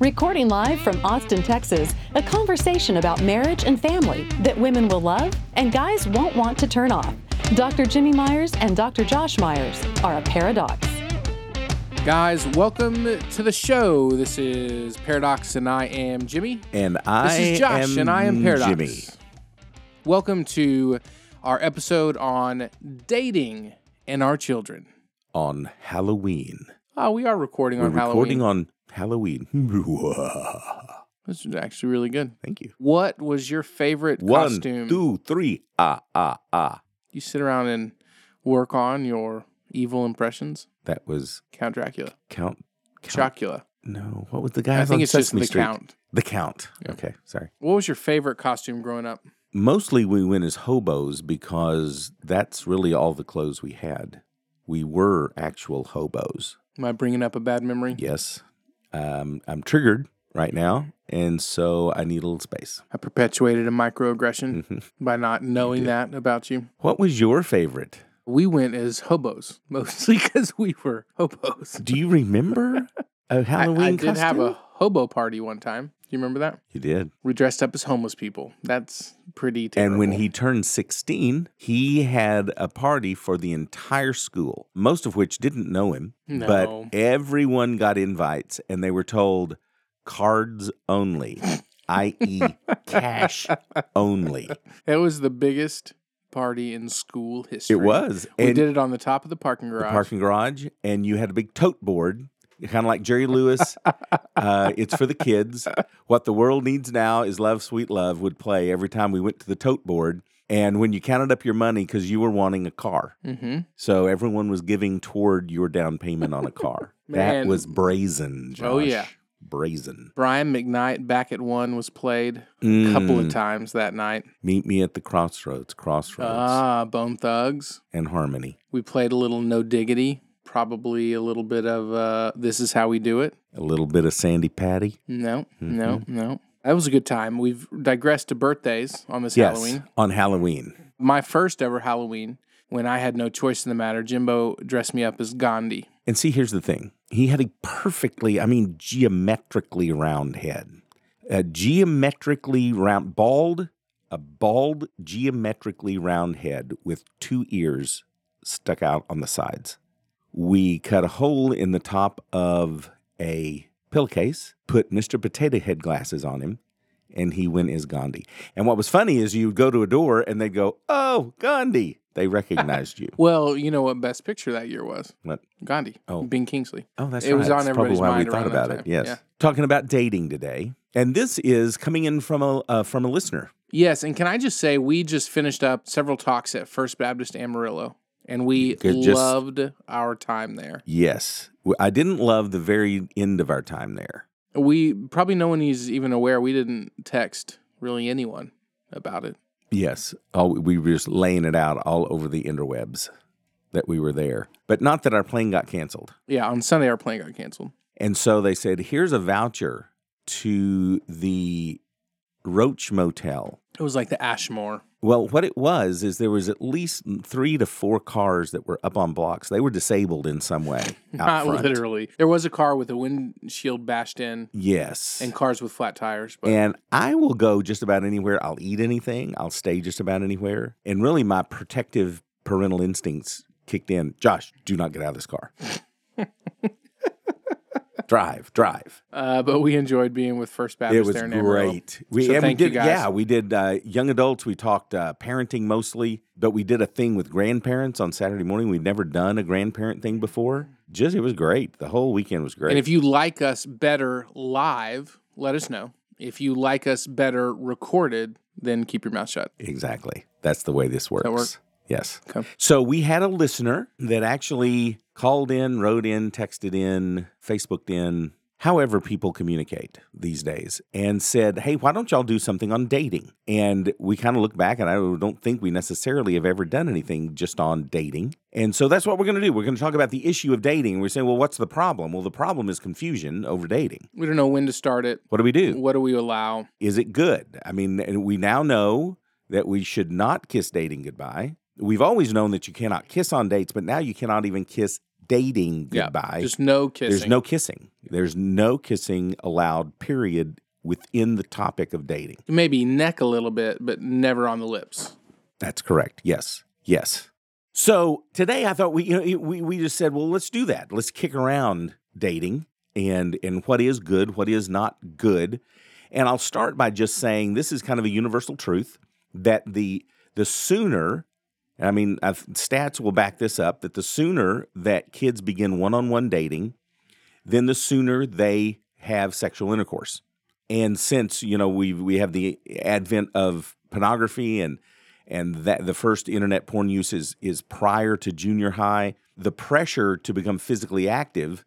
Recording live from Austin, Texas, a conversation about marriage and family that women will love and guys won't want to turn off. Dr. Jimmy Myers and Dr. Josh Myers are a paradox. Guys, welcome to the show. This is Pairadocs, and I am Jimmy. And I This is Josh, am and I am Pairadocs. Jimmy. Welcome to our episode on dating and our children. On Halloween. Oh, we are recording We're on recording Halloween. on Halloween. this is actually really good. Thank you. What was your favorite One, costume two, three. Ah, ah, ah. you sit around and work on your evil impressions? That was Count Dracula. Count. Count Chocula. no, what was the guy I think on it's just Sesame the Street? Count. The Count. Okay, sorry. What was your favorite costume growing up? Mostly we went as hobos because that's really all the clothes we had. We were actual hobos. Am I bringing up a bad memory? Yes. Um, I'm triggered right now, and so I need a little space. I perpetuated a microaggression Mhm. by not knowing that about you. What was your favorite? We went as hobos, mostly because we were hobos. Do you remember a I, Halloween I did costume? have a hobo party one time. Do you remember that? You did. We dressed up as homeless people. That's pretty terrible. And when he turned 16, he had a party for the entire school, most of which didn't know him. No. But everyone got invites and they were told cards only, i.e., cash only. it was the biggest party in school history. It was. We and did it on the top of the parking the garage. parking garage, and you had a big tote board, kind of like Jerry Lewis. uh, it's for the kids. What the world needs now is love, sweet love. Would play every time we went to the tote board, and when you counted up your money because you were wanting a car, hmm so everyone was giving toward your down payment on a car. that was brazen. Josh. Oh, yeah. brazen. Brian McKnight back at one was played a couple of Mm. times that night. Meet me at the crossroads, crossroads, Ah, Bone Thugs. and Harmony. We played a little No Diggity, probably a little bit of uh, This Is How We Do It. A little bit of Sandi Patty. No, Mm-hmm. no, no. That was a good time. We've digressed to birthdays on this Yes, Halloween. on Halloween. My first ever Halloween, when I had no choice in the matter, Jimbo dressed me up as Gandhi. And see, here's the thing. He had a perfectly, I mean, geometrically round head. A geometrically round, bald, a bald, geometrically round head with two ears stuck out on the sides. We cut a hole in the top of a pillowcase, put Mr. Potato Head glasses on him, and he went as Gandhi. And what was funny is you'd go to a door and they'd go, Oh, Gandhi. They recognized you. Well, you know what best picture that year was? What? Gandhi. Oh. Ben Kingsley. Oh, that's right. It right. was on That's everybody's why mind we thought around that about it. time. Yes, Yeah. talking about dating today, and this is coming in from a uh, from a listener. Yes, and can I just say we just finished up several talks at First Baptist Amarillo, and we just- loved our time there. Yes, I didn't love the very end of our time there. We probably no one is even aware we didn't text really anyone about it. Yes, all, we were just laying it out all over the interwebs that we were there, but not that our plane got canceled. Yeah, on Sunday our plane got canceled. And so they said, "Here's a voucher to the Roach Motel." It was like the Ashmore. Well, what it was is there was at least three to four cars that were up on blocks. They were disabled in some way. Not front. literally. There was a car with a windshield bashed in Yes. and cars with flat tires. But And I will go just about anywhere. I'll eat anything. I'll stay just about anywhere. And really, my protective parental instincts kicked in. Josh, do not get out of this car. drive, drive. uh, but we enjoyed being with First Baptist it was there in great. We, So and thank we you, did, guys. Yeah, we did uh, young adults. We talked uh, parenting mostly, but we did a thing with grandparents on Saturday morning. We'd never done a grandparent thing before. Just it was great. The whole weekend was great. And if you like us better live, let us know. If you like us better recorded, then keep your mouth shut. Exactly. That's the way this works. that? Yes. Okay. So we had a listener that actually called in, wrote in, texted in, Facebooked in, however people communicate these days and said, Hey, why don't y'all do something on dating? And we kind of look back, and I don't think we necessarily have ever done anything just on dating. And so that's what we're going to do. We're going to talk about the issue of dating. We're saying, Well, what's the problem? Well, the problem is confusion over dating. We don't know when to start it. What do we do? What do we allow? Is it good? I mean, we now know that we should not kiss dating goodbye. We've always known that you cannot kiss on dates, but now you cannot even kiss dating goodbye. Yeah, just no kissing. There's no kissing. There's no kissing allowed, period, within the topic of dating. Maybe neck a little bit, but never on the lips. That's correct. Yes. Yes. So today I thought we you know we, we just said, well, let's do that. Let's kick around dating and and what is good, what is not good. And I'll start by just saying this is kind of a universal truth that the the sooner I mean, I've, stats will back this up that the sooner that kids begin one on one dating, then the sooner they have sexual intercourse. And since, you know, we we have the advent of pornography and and that the first internet porn use is, is prior to junior high, the pressure to become physically active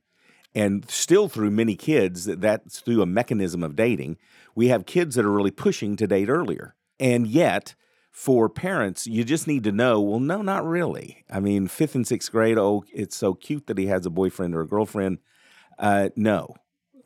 and still through many kids that's through a mechanism of dating we have kids that are really pushing to date earlier and yet for parents, you just need to know well, no, not really. I mean, fifth and sixth grade, oh, it's so cute that he has a boyfriend or a girlfriend. Uh, no,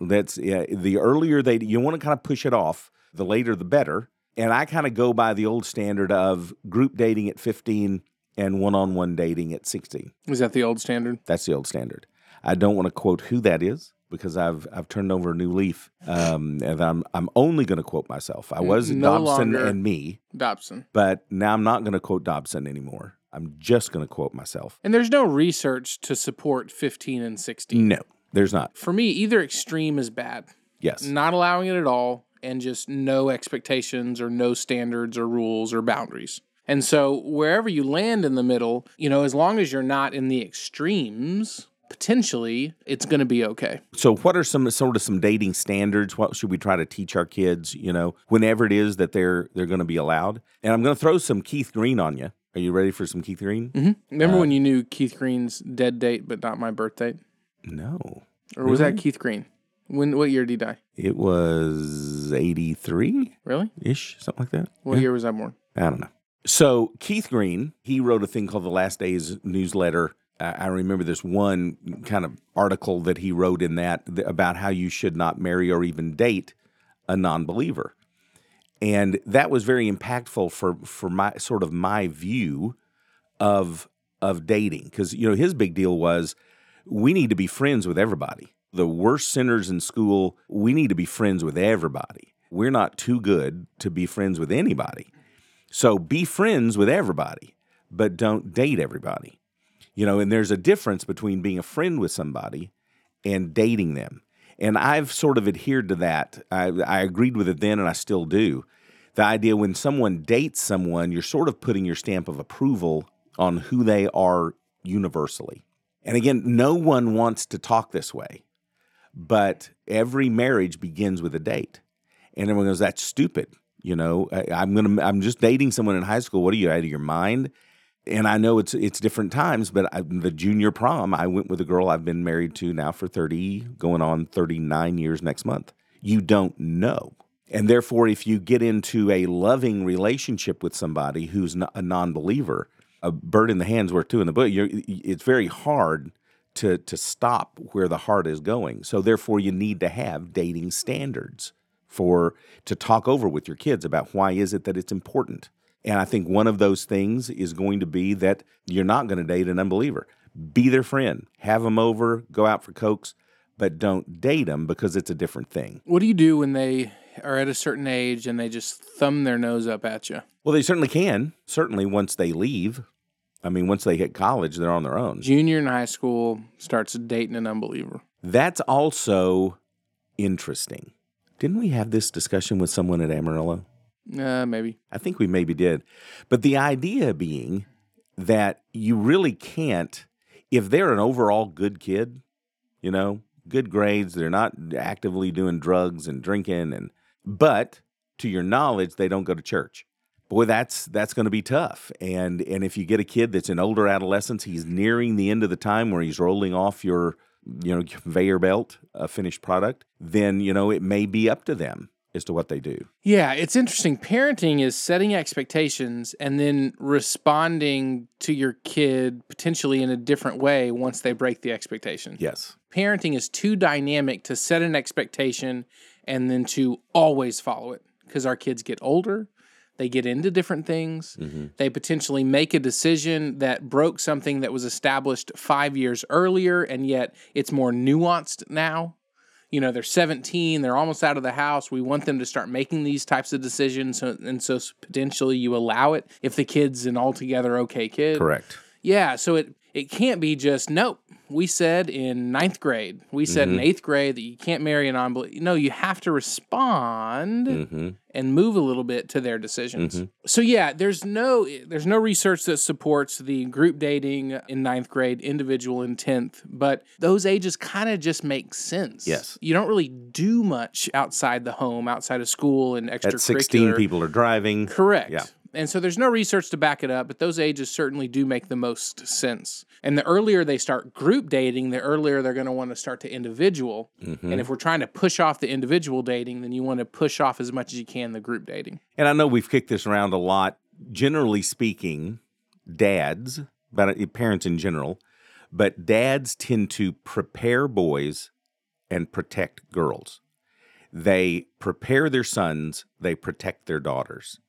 that's yeah, the earlier they, you want to kind of push it off, the later the better. And I kind of go by the old standard of group dating at 15 and one on one dating at 16. Is that the old standard? That's the old standard. I don't want to quote who that is because I've I've turned over a new leaf, um, and I'm I'm only going to quote myself. I was no Dobson and me, Dobson, but now I'm not going to quote Dobson anymore. I'm just going to quote myself. And there's no research to support 15 and 16. No, there's not. For me, either extreme is bad. Yes, not allowing it at all, and just no expectations or no standards or rules or boundaries. And so wherever you land in the middle, you know, as long as you're not in the extremes, potentially it's going to be okay. So, what are some sort of some dating standards? What should we try to teach our kids? You know, whenever it is that they're they're going to be allowed. And I'm going to throw some Keith Green on you. Are you ready for some Keith Green? Mm-hmm. Remember uh, when you knew Keith Green's dead date, but not my birth date? No. Or was really? that Keith Green? When what year did he die? It was eighty three. Really? Ish, something like that. What yeah. year was I born? I don't know. So Keith Green, he wrote a thing called the Last Days newsletter I remember this one kind of article that he wrote in that about how you should not marry or even date a non-believer, and that was very impactful for for my sort of my view of of dating because you know his big deal was we need to be friends with everybody. The worst sinners in school, we need to be friends with everybody. We're not too good to be friends with anybody. So be friends with everybody, but don't date everybody. You know, and there's a difference between being a friend with somebody and dating them. And I've sort of adhered to that. I, I agreed with it then, and I still do. The idea when someone dates someone, you're sort of putting your stamp of approval on who they are universally. And again, no one wants to talk this way, but every marriage begins with a date. And everyone goes, "That's stupid." You know, I, am gonna. I'm just dating someone in high school. What are you out of your mind? And I know it's it's different times, but I, the junior prom, I went with a girl I've been married to now for 30, going on 39 years next month. You don't know. And therefore, if you get into a loving relationship with somebody who's a non believer, a bird in the hand's worth two in the bush, it's very hard to, to stop where the heart is going. So, therefore, you need to have dating standards for to talk over with your kids about why is it that it's important and I think one of those things is going to be that you're not going to date an unbeliever. Be their friend, have them over, go out for cokes, but don't date them because it's a different thing. What do you do when they are at a certain age and they just thumb their nose up at you? Well, they certainly can. Certainly once they leave. I mean, once they hit college, they're on their own. Junior in high school starts dating an unbeliever. That's also interesting. Didn't we have this discussion with someone at Amarillo? Uh, maybe. I think we maybe did. But the idea being that you really can't, if they're an overall good kid, you know, good grades, they're not actively doing drugs and drinking, and but to your knowledge, they don't go to church. Boy, that's that's going to be tough. And and if you get a kid that's in older adolescence, he's nearing the end of the time where he's rolling off your you know, conveyor belt, a finished product, then, you know, it may be up to them as to what they do. Yeah, it's interesting. Parenting is setting expectations and then responding to your kid potentially in a different way once they break the expectation. Yes. Parenting is too dynamic to set an expectation and then to always follow it because our kids get older, they get into different things, Mhm. they potentially make a decision that broke something that was established five years earlier, and yet it's more nuanced now. You know, they're 17, they're almost out of the house. We want them to start making these types of decisions. So, and so potentially you allow it if the kid's an altogether okay kid. Correct. Yeah, so it it can't be just nope. We said in ninth grade, we said Mm-hmm. in eighth grade that you can't marry an unbeliever. No, you have to respond hmm and move a little bit to their decisions. Mhm. So yeah, there's no there's no research that supports the group dating in ninth grade, individual in tenth, but those ages kind of just make sense. Yes. you don't really do much outside the home, outside of school and extracurricular. At 16, people are driving. Correct. Yeah. And so there's no research to back it up, but those ages certainly do make the most sense. And the earlier they start group dating, the earlier they're going to want to start to individual. Mhm. And if we're trying to push off the individual dating, then you want to push off as much as you can the group dating. And I know we've kicked this around a lot. Generally speaking, dads, but uh, parents in general, but dads tend to prepare boys and protect girls. They prepare their sons, they protect their daughters.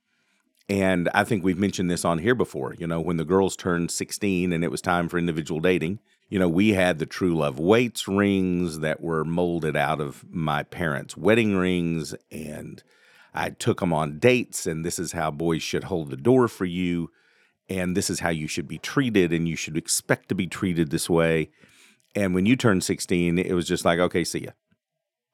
And I think we've mentioned this on here before. You know, when the girls turned 16 and it was time for individual dating, you know, we had the True Love Waits rings that were molded out of my parents' wedding rings. And I took them on dates, and this is how boys should hold the door for you. And this is how you should be treated, and you should expect to be treated this way. And when you turned 16, it was just like, okay, see ya.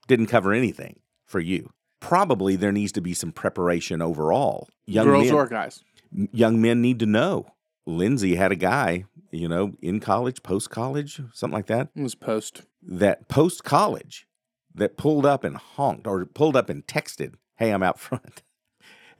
Didn't cover anything for you. Probably there needs to be some preparation overall. Young Girls men, or guys. young men need to know. Lindsay had a guy, you know, in college, post college, something like that, It was post. that post college that pulled up and honked or pulled up and texted, Hey, I'm out front.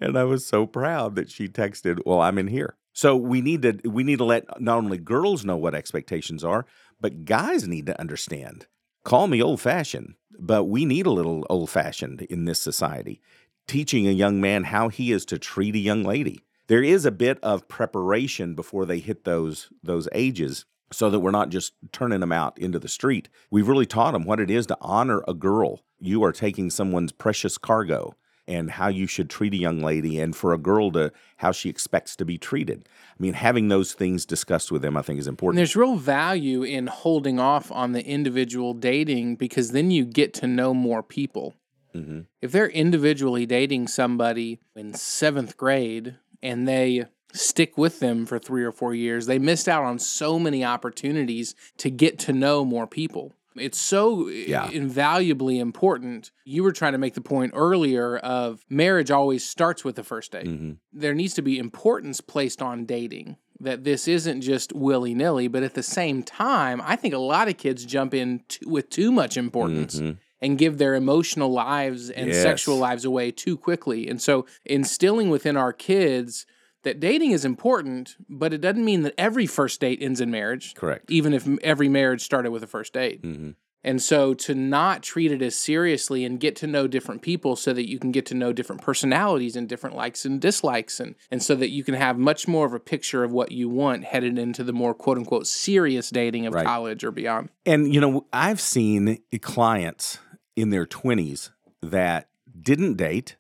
And I was so proud that she texted, Well, I'm in here. So we need to we need to let not only girls know what expectations are, but guys need to understand. Call me old fashioned, but we need a little old fashioned in this society. Teaching a young man how he is to treat a young lady. There is a bit of preparation before they hit those those ages so that we're not just turning them out into the street. We've really taught them what it is to honor a girl. You are taking someone's precious cargo and how you should treat a young lady and for a girl to how she expects to be treated. I mean, having those things discussed with them I think is important. And there's real value in holding off on the individual dating because then you get to know more people. hmm if they're individually dating somebody in seventh grade and they stick with them for three or four years, they missed out on so many opportunities to get to know more people. It's so Yeah. invaluably important. You were trying to make the point earlier of marriage always starts with the first date. hmm There needs to be importance placed on dating. That this isn't just willy nilly, but at the same time, I think a lot of kids jump in t- with too much importance Mhm. and give their emotional lives and Yes. sexual lives away too quickly. And so instilling within our kids that dating is important, but it doesn't mean that every first date ends in marriage, Correct. even if every marriage started with a first date. Mm-hmm. And so to not treat it as seriously and get to know different people so that you can get to know different personalities and different likes and dislikes and and so that you can have much more of a picture of what you want headed into the more quote unquote serious dating of Right. college or beyond. And you know, I've seen clients in their 20s that didn't date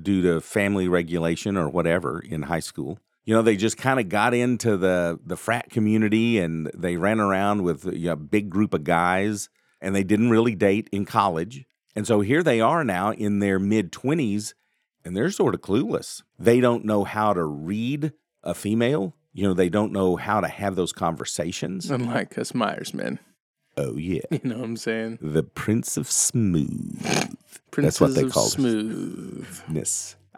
due to family regulation or whatever in high school. You know, they just kind of got into the the frat community and they ran around with you know, a big group of guys and they didn't really date in college. And so here they are now in their mid 20s and they're sort of clueless. They don't know how to read a female. You know, they don't know how to have those conversations. Unlike us Myers men. Oh yeah. You know what I'm saying? The Prince of Smooth. Princes what they call it. smooth.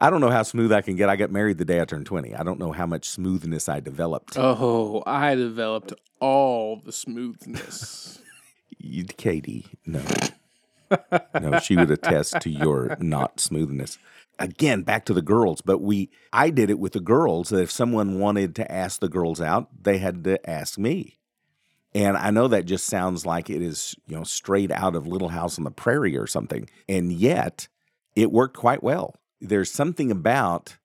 I don't know how smooth I can get. I got married the day I turned 20. I don't know how much smoothness I developed. Oh, I developed all the smoothness. You, Katie, no. no, she would attest to your not smoothness. Again, back to the girls, but we I did it with the girls that if someone wanted to ask the girls out, they had to ask me. And I know that just sounds like it is, you know, straight out of Little House on the Prairie or something. And yet it worked quite well. There's something about,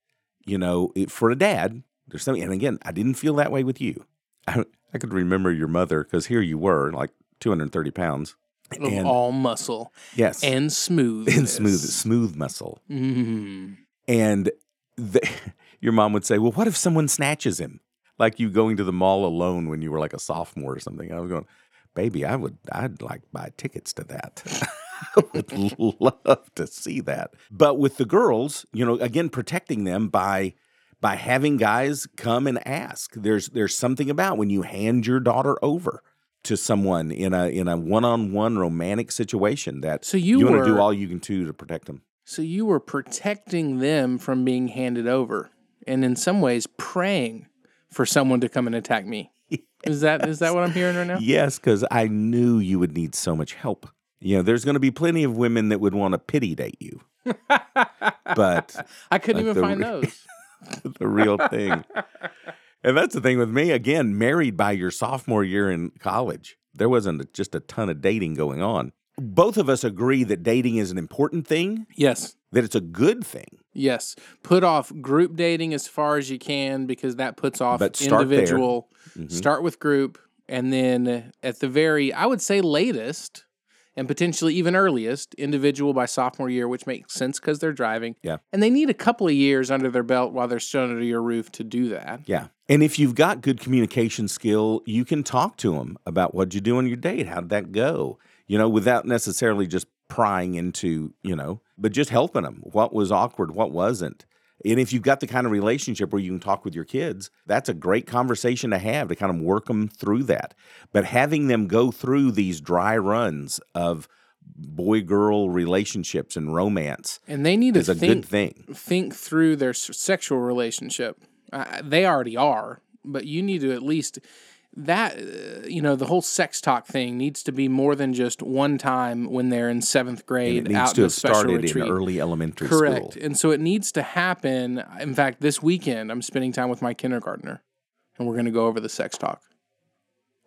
you know, it, for a dad, there's something, and again, I didn't feel that way with you. I, I could remember your mother because here you were, like 230 pounds. Of all muscle yes, and smooth. and smooth, smooth muscle. Mm. And the, your mom would say, Well, what if someone snatches him? Like you going to the mall alone when you were like a sophomore or something. I was going, Baby, I would, I'd like buy tickets to that. I would love to see that. But with the girls, you know, again, protecting them by, by having guys come and ask. There's there's something about when you hand your daughter over to someone in a in a one on one romantic situation that So you, you want to do all you can do to protect them. so you were protecting them from being handed over, and in some ways praying for someone to come and attack me. Is that is that what I'm hearing right now? Yes, because I knew you would need so much help. You know, there's going to be plenty of women that would want to pity date you, but I couldn't Like even the find those. the real thing. And that's the thing with me. Again, married by your sophomore year in college, there wasn't just a ton of dating going on. Both of us agree that dating is an important thing, Yes. that it's a good thing. Yes. Put off group dating as far as you can because that puts off But start there. individual. Mhm. Start with group. And then at the very, I would say latest and potentially even earliest, individual by sophomore year, which makes sense because they're driving. Yeah. And they need a couple of years under their belt while they're still under your roof to do that. Yeah. And if you've got good communication skill, you can talk to them about what you do on your date. How'd that go? You know, without necessarily just prying into, you know, but just helping them. What was awkward? What wasn't? And if you've got the kind of relationship where you can talk with your kids, that's a great conversation to have to kind of work them through that. But having them go through these dry runs of boy girl relationships and romance And they need to is a think good thing. think through their sexual relationship. Uh, they already are, but you need to at least that uh, you know the whole sex talk thing needs to be more than just one time when they're in seventh And grade it needs out to in have started retreat. in early elementary Correct, school. and so it needs to happen. In fact, this weekend I'm spending time with my kindergartner, and we're going to go over the sex talk.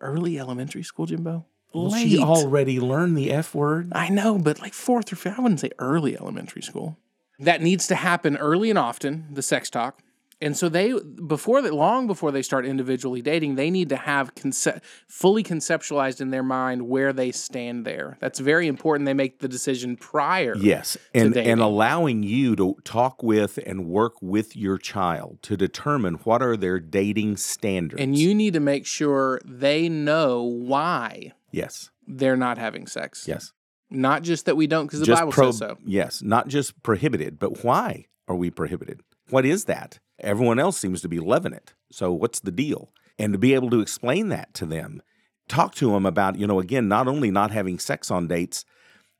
Early elementary school, Jimbo. Well, Late. she already learned the F word. I know, but like fourth or fifth, I wouldn't say early elementary school. That needs to happen early and often, the sex talk. And so they, before that, long before they start individually dating, they need to have conce- fully conceptualized in their mind where they stand there. That's very important. They make the decision prior. Yes, and and allowing you to talk with and work with your child to determine what are their dating standards. And you need to make sure they know why yes, they're not having sex. yes, Not just that we don't because the just Bible prob- says so. Yes, not just prohibited, but why are we prohibited? What is that? Everyone else seems to be loving it. So what's the deal? And to be able to explain that to them, talk to them about you know again not only not having sex on dates,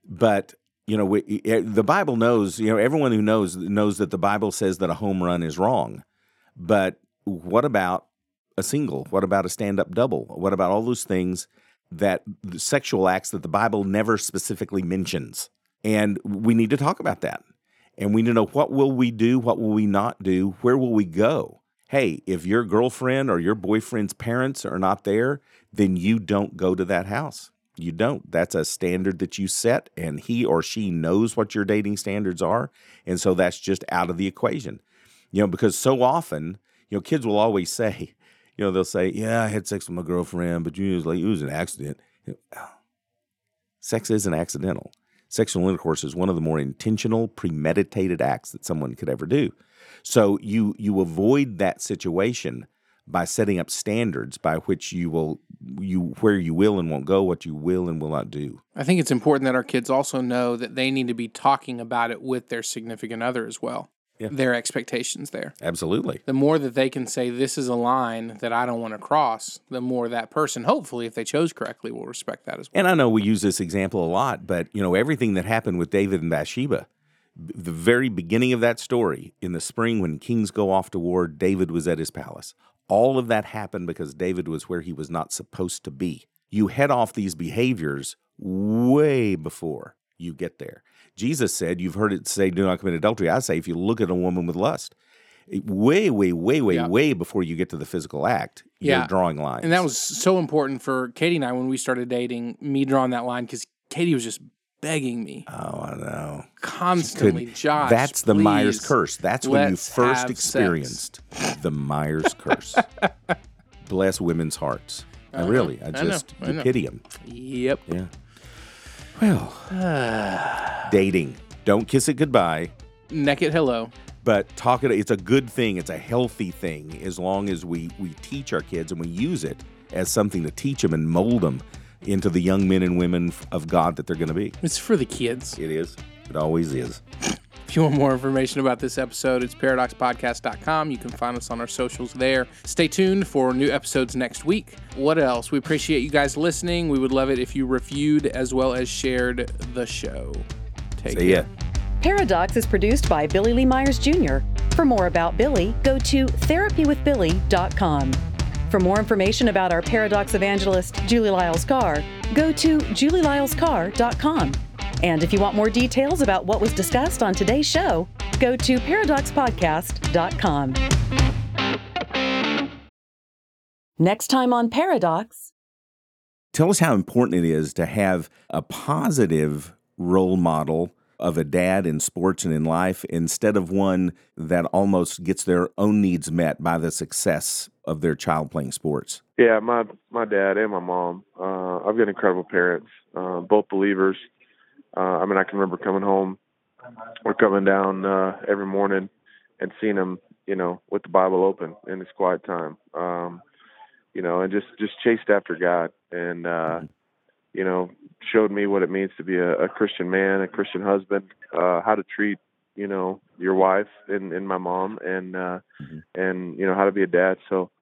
but you know we, the Bible knows you know everyone who knows knows that the Bible says that a home run is wrong, but what about a single? What about a stand up double? What about all those things that sexual acts that the Bible never specifically mentions? And we need to talk about that. And we need to know what will we do, what will we not do, where will we go? Hey, if your girlfriend or your boyfriend's parents are not there, then you don't go to that house. You don't. That's a standard that you set, and he or she knows what your dating standards are. And so that's just out of the equation. You know, because so often, you know, kids will always say, you know, they'll say, Yeah, I had sex with my girlfriend, but you was like it was an accident. You know, Sex isn't accidental. Sexual intercourse is one of the more intentional, premeditated acts that someone could ever do. So you you avoid that situation by setting up standards by which you will you where you will and won't go, what you will and will not do. I think it's important that our kids also know that they need to be talking about it with their significant other as well. Yeah. Their expectations there. Absolutely. The more that they can say, this is a line that I don't want to cross, the more that person, hopefully, if they chose correctly, will respect that as well. And I know we use this example a lot, but you know everything that happened with David and Bathsheba, the very beginning of that story in the spring when kings go off to war, David was at his palace. All of that happened because David was where he was not supposed to be. You head off these behaviors way before you get there. Jesus said, You've heard it say, Do not commit adultery. I say, if you look at a woman with lust, way, way, way, way, Yeah. way before you get to the physical act. Yeah. You're drawing lines. And that was so important for Katie and I when we started dating, me drawing that line because Katie was just begging me Oh, I know. constantly, Josh. That's the Myers curse. That's when you first experienced the Myers curse. Bless women's hearts. I, I really, I I know, just I you know. pity them. Yep. Yeah. Well, dating. Don't kiss it goodbye. Neck it hello. but talk it it's a good thing it's a healthy thing as long as we we teach our kids and we use it as something to teach them and mold them into the young men and women of god that they're going to be It's for the kids. it is it always is If you want more information about this episode, it's paradoxpodcast.com. You can find us on our socials there. Stay tuned for new episodes next week. What else? We appreciate you guys listening. We would love it if you reviewed as well as shared the show. Take say care. it Pairadocs is produced by Billy Lee Myers Jr. For more about Billy, go to therapywithbilly.com. For more information about our Pairadocs evangelist, Julie Lyles Carr, go to julielylescarr.com. And if you want more details about what was discussed on today's show, go to paradoxpodcast.com. Next time on Pairadocs. tell us how important it is to have a positive role model of a dad in sports and in life instead of one that almost gets their own needs met by the success of their child playing sports Yeah, my my dad and my mom. Uh, I've got incredible parents, uh, both believers. Uh, I mean, I can remember coming home or coming down uh, every morning and seeing him, you know, with the Bible open in his quiet time. Um, you know, and just just chased after God, and uh, you know, showed me what it means to be a, a Christian man, a Christian husband, uh, how to treat you know your wife and, and my mom, and uh, Mhm. and you know how to be a dad. So